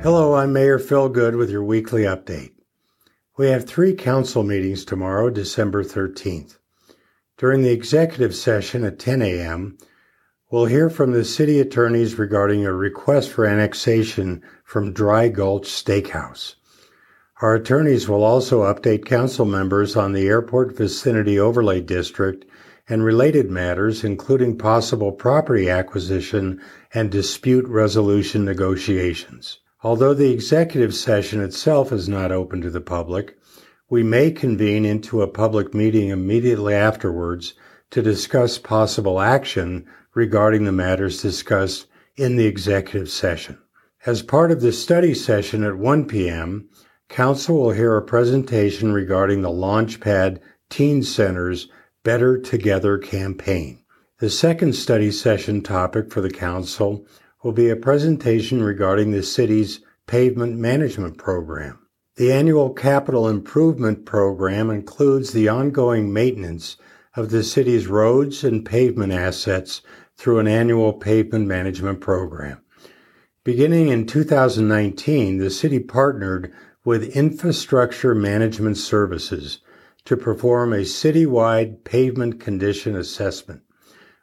Hello, I'm Mayor Phil Goode with your weekly update. We have three council meetings tomorrow, December 13th. During the executive session at 10 a.m., we'll hear from the city attorneys regarding a request for annexation from Dry Gulch Steakhouse. Our attorneys will also update council members on the airport vicinity overlay district and related matters, including possible property acquisition and dispute resolution negotiations. Although the executive session itself is not open to the public, we may convene into a public meeting immediately afterwards to discuss possible action regarding the matters discussed in the executive session. As part of the study session at 1 p.m., Council will hear a presentation regarding the Launchpad Teen Center's Better Together campaign. The second study session topic for the Council will be a presentation regarding the city's pavement management program. The annual capital improvement program includes the ongoing maintenance of the city's roads and pavement assets through an annual pavement management program. Beginning in 2019, the city partnered with Infrastructure Management Services to perform a citywide pavement condition assessment,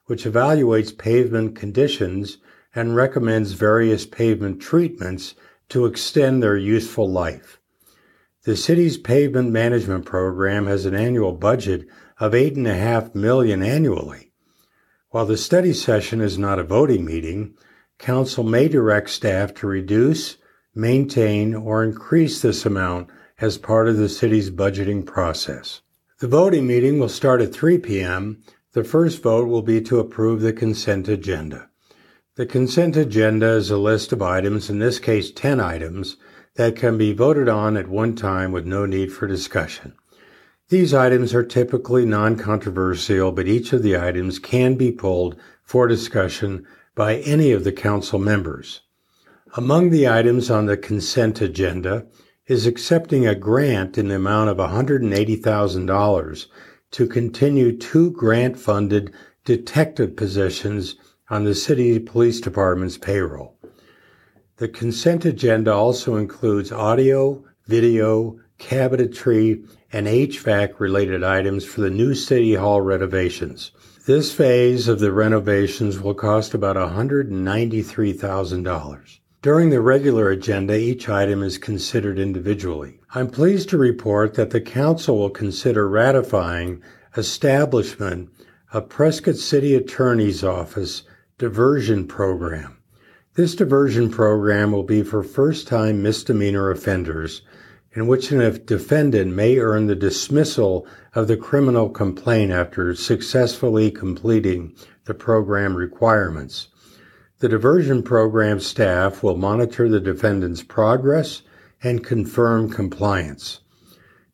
which evaluates pavement conditions and recommends various pavement treatments to extend their useful life. The city's pavement management program has an annual budget of eight and a half million annually. While the study session is not a voting meeting, council may direct staff to reduce, maintain, or increase this amount as part of the city's budgeting process. The voting meeting will start at 3 p.m. The first vote will be to approve the consent agenda. The consent agenda is a list of items, in this case 10 items, that can be voted on at one time with no need for discussion. These items are typically non-controversial, but each of the items can be pulled for discussion by any of the council members. Among the items on the consent agenda is accepting a grant in the amount of $180,000 to continue two grant-funded detective positions on the city police department's payroll. The consent agenda also includes audio, video, cabinetry, and HVAC related items for the new city hall renovations. This phase of the renovations will cost about $193,000. During the regular agenda, each item is considered individually. I'm pleased to report that the council will consider ratifying establishment of Prescott City Attorney's Office diversion program. This diversion program will be for first time misdemeanor offenders, in which a defendant may earn the dismissal of the criminal complaint after successfully completing the program requirements. The diversion program staff will monitor the defendant's progress and confirm compliance.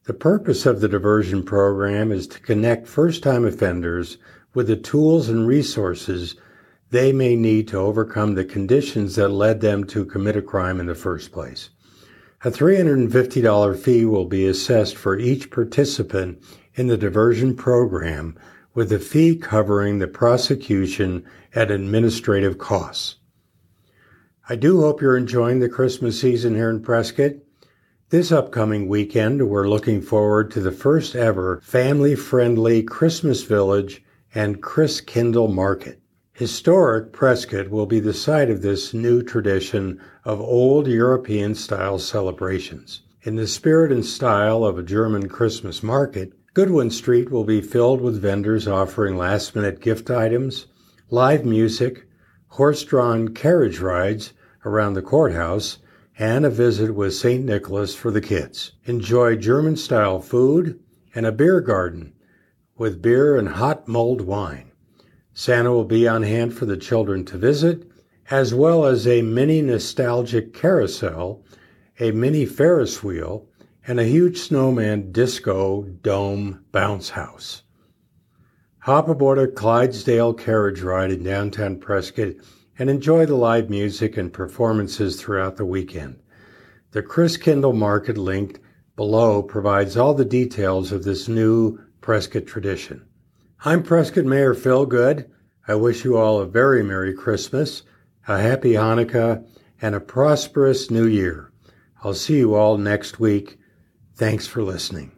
The purpose of the diversion program is to connect first time offenders with the tools and resources they may need to overcome the conditions that led them to commit a crime in the first place. A $350 fee will be assessed for each participant in the diversion program, with the fee covering the prosecution and administrative costs. I do hope you're enjoying the Christmas season here in Prescott. This upcoming weekend, we're looking forward to the first ever family friendly Christmas Village and Christkindl Market. Historic Prescott will be the site of this new tradition of old European style celebrations. In the spirit and style of a German Christmas market, Goodwin Street will be filled with vendors offering last minute gift items, live music, horse drawn carriage rides around the courthouse, and a visit with St. Nicholas for the kids. Enjoy German style food and a beer garden with beer and hot mulled wine. Santa will be on hand for the children to visit, as well as a mini nostalgic carousel, a mini Ferris wheel, and a huge snowman disco dome bounce house. Hop aboard a Clydesdale carriage ride in downtown Prescott and enjoy the live music and performances throughout the weekend. The Christkindl Market link below provides all the details of this new Prescott tradition. I'm Prescott Mayor Phil Goode. I wish you all a very Merry Christmas, a Happy Hanukkah, and a prosperous new year. I'll see you all next week. Thanks for listening.